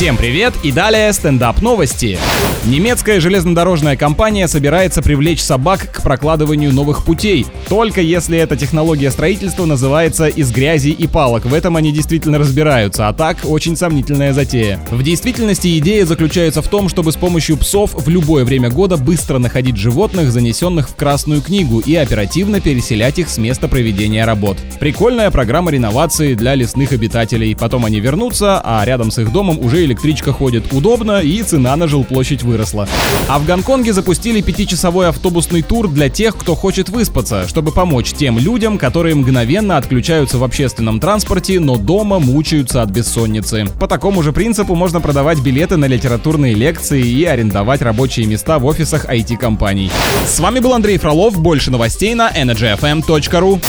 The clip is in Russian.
Всем привет и далее стендап новости. Немецкая железнодорожная компания собирается привлечь собак к прокладыванию новых путей, только если эта технология строительства называется «из грязи и палок». В этом они действительно разбираются, а так очень сомнительная затея. В действительности идея заключается в том, чтобы с помощью псов в любое время года быстро находить животных, занесенных в Красную книгу, и оперативно переселять их с места проведения работ. Прикольная программа реновации для лесных обитателей. Потом они вернутся, а рядом с их домом уже электричка ходит удобно и цена на жилплощадь выросла. А в Гонконге запустили пятичасовой автобусный тур для тех, кто хочет выспаться, чтобы помочь тем людям, которые мгновенно отключаются в общественном транспорте, но дома мучаются от бессонницы. По такому же принципу можно продавать билеты на литературные лекции и арендовать рабочие места в офисах IT-компаний. С вами был Андрей Фролов, больше новостей на energyfm.ru.